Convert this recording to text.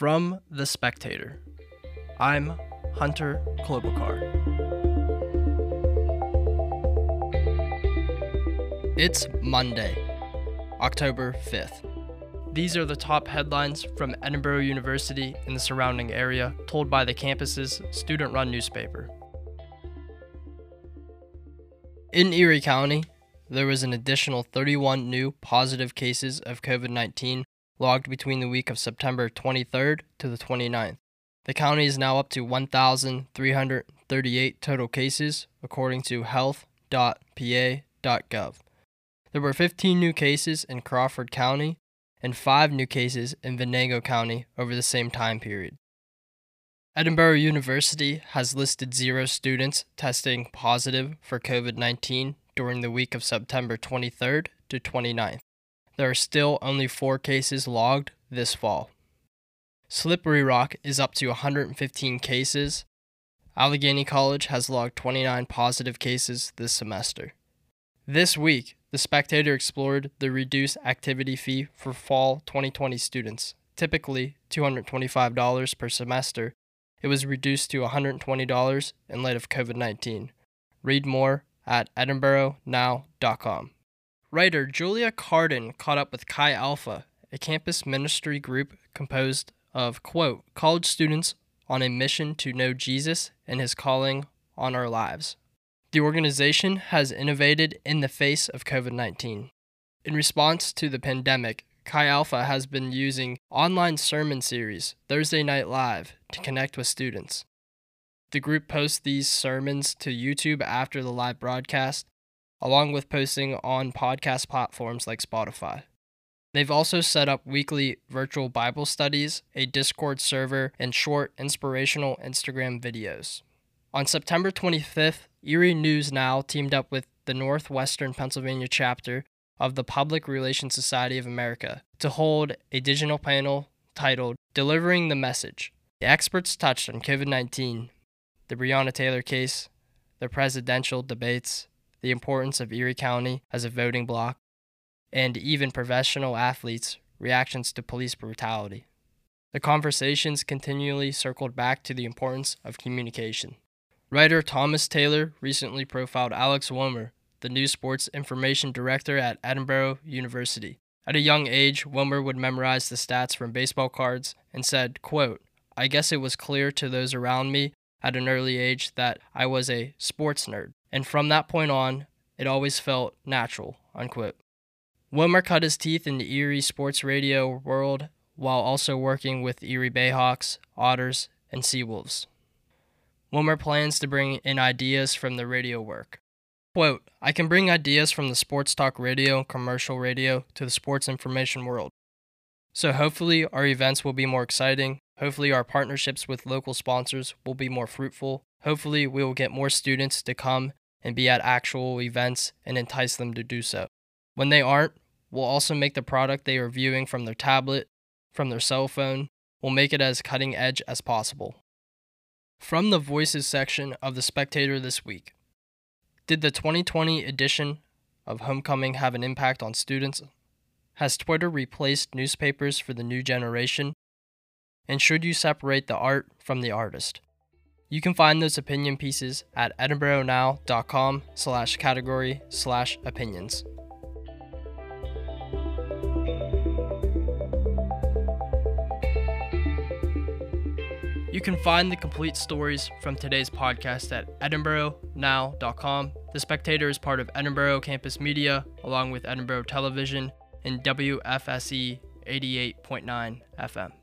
From The Spectator, I'm Hunter Klobuchar. It's Monday, October 5th. These are the top headlines from Edinboro University and the surrounding area, told by the campus's student run newspaper. In Erie County, there was an additional 31 new positive cases of COVID 19 logged between the week of September 23rd to the 29th. The county is now up to 1,338 total cases, according to health.pa.gov. There were 15 new cases in Crawford County and 5 new cases in Venango County over the same time period. Edinboro University has listed zero students testing positive for COVID 19 during the week of September 23rd to 29th there are still only four cases logged this fall. Slippery Rock is up to 115 cases. Allegheny College has logged 29 positive cases this semester. This week, the Spectator explored the reduced activity fee for fall 2020 students, typically $225 per semester. It was reduced to $120 in light of COVID 19. Read more at edinboronow.com. Writer Julia Carden caught up with Chi Alpha, a campus ministry group composed of, quote, college students on a mission to know Jesus and his calling on our lives. The organization has innovated in the face of COVID 19. In response to the pandemic, Chi Alpha has been using online sermon series, Thursday Night Live, to connect with students. The group posts these sermons to YouTube after the live broadcast along with posting on podcast platforms like Spotify. They've also set up weekly virtual Bible studies, a Discord server, and short inspirational Instagram videos. On September 25th, Erie News Now teamed up with the Northwestern Pennsylvania chapter of the Public Relations Society of America to hold a digital panel titled Delivering the Message. The experts touched on COVID 19, the Breonna Taylor case, the presidential debates, the importance of Erie County as a voting bloc, and even professional athletes' reactions to police brutality. The conversations continually circled back to the importance of communication. Writer Thomas Taylor recently profiled Alex Womer, the new sports information director at Edinboro University. At a young age, Womer would memorize the stats from baseball cards and said, quote, I guess it was clear to those around me at an early age that I was a sports nerd and from that point on, it always felt natural. Unquote. Wilmer cut his teeth in the Erie sports radio world while also working with Erie Bayhawks, Otters, and Seawolves. Wilmer plans to bring in ideas from the radio work. Quote, I can bring ideas from the sports talk radio and commercial radio to the sports information world. So hopefully our events will be more exciting. Hopefully our partnerships with local sponsors will be more fruitful. Hopefully we will get more students to come and be at actual events and entice them to do so. When they aren't, we'll also make the product they are viewing from their tablet, from their cell phone, we'll make it as cutting edge as possible. From the Voices section of The Spectator this week Did the 2020 edition of Homecoming have an impact on students? Has Twitter replaced newspapers for the new generation? And should you separate the art from the artist? You can find those opinion pieces at edinboronow.com slash category slash opinions. You can find the complete stories from today's podcast at edinboronow.com. The Spectator is part of Edinboro Campus Media, along with Edinboro Television and WFSE 88.9 FM.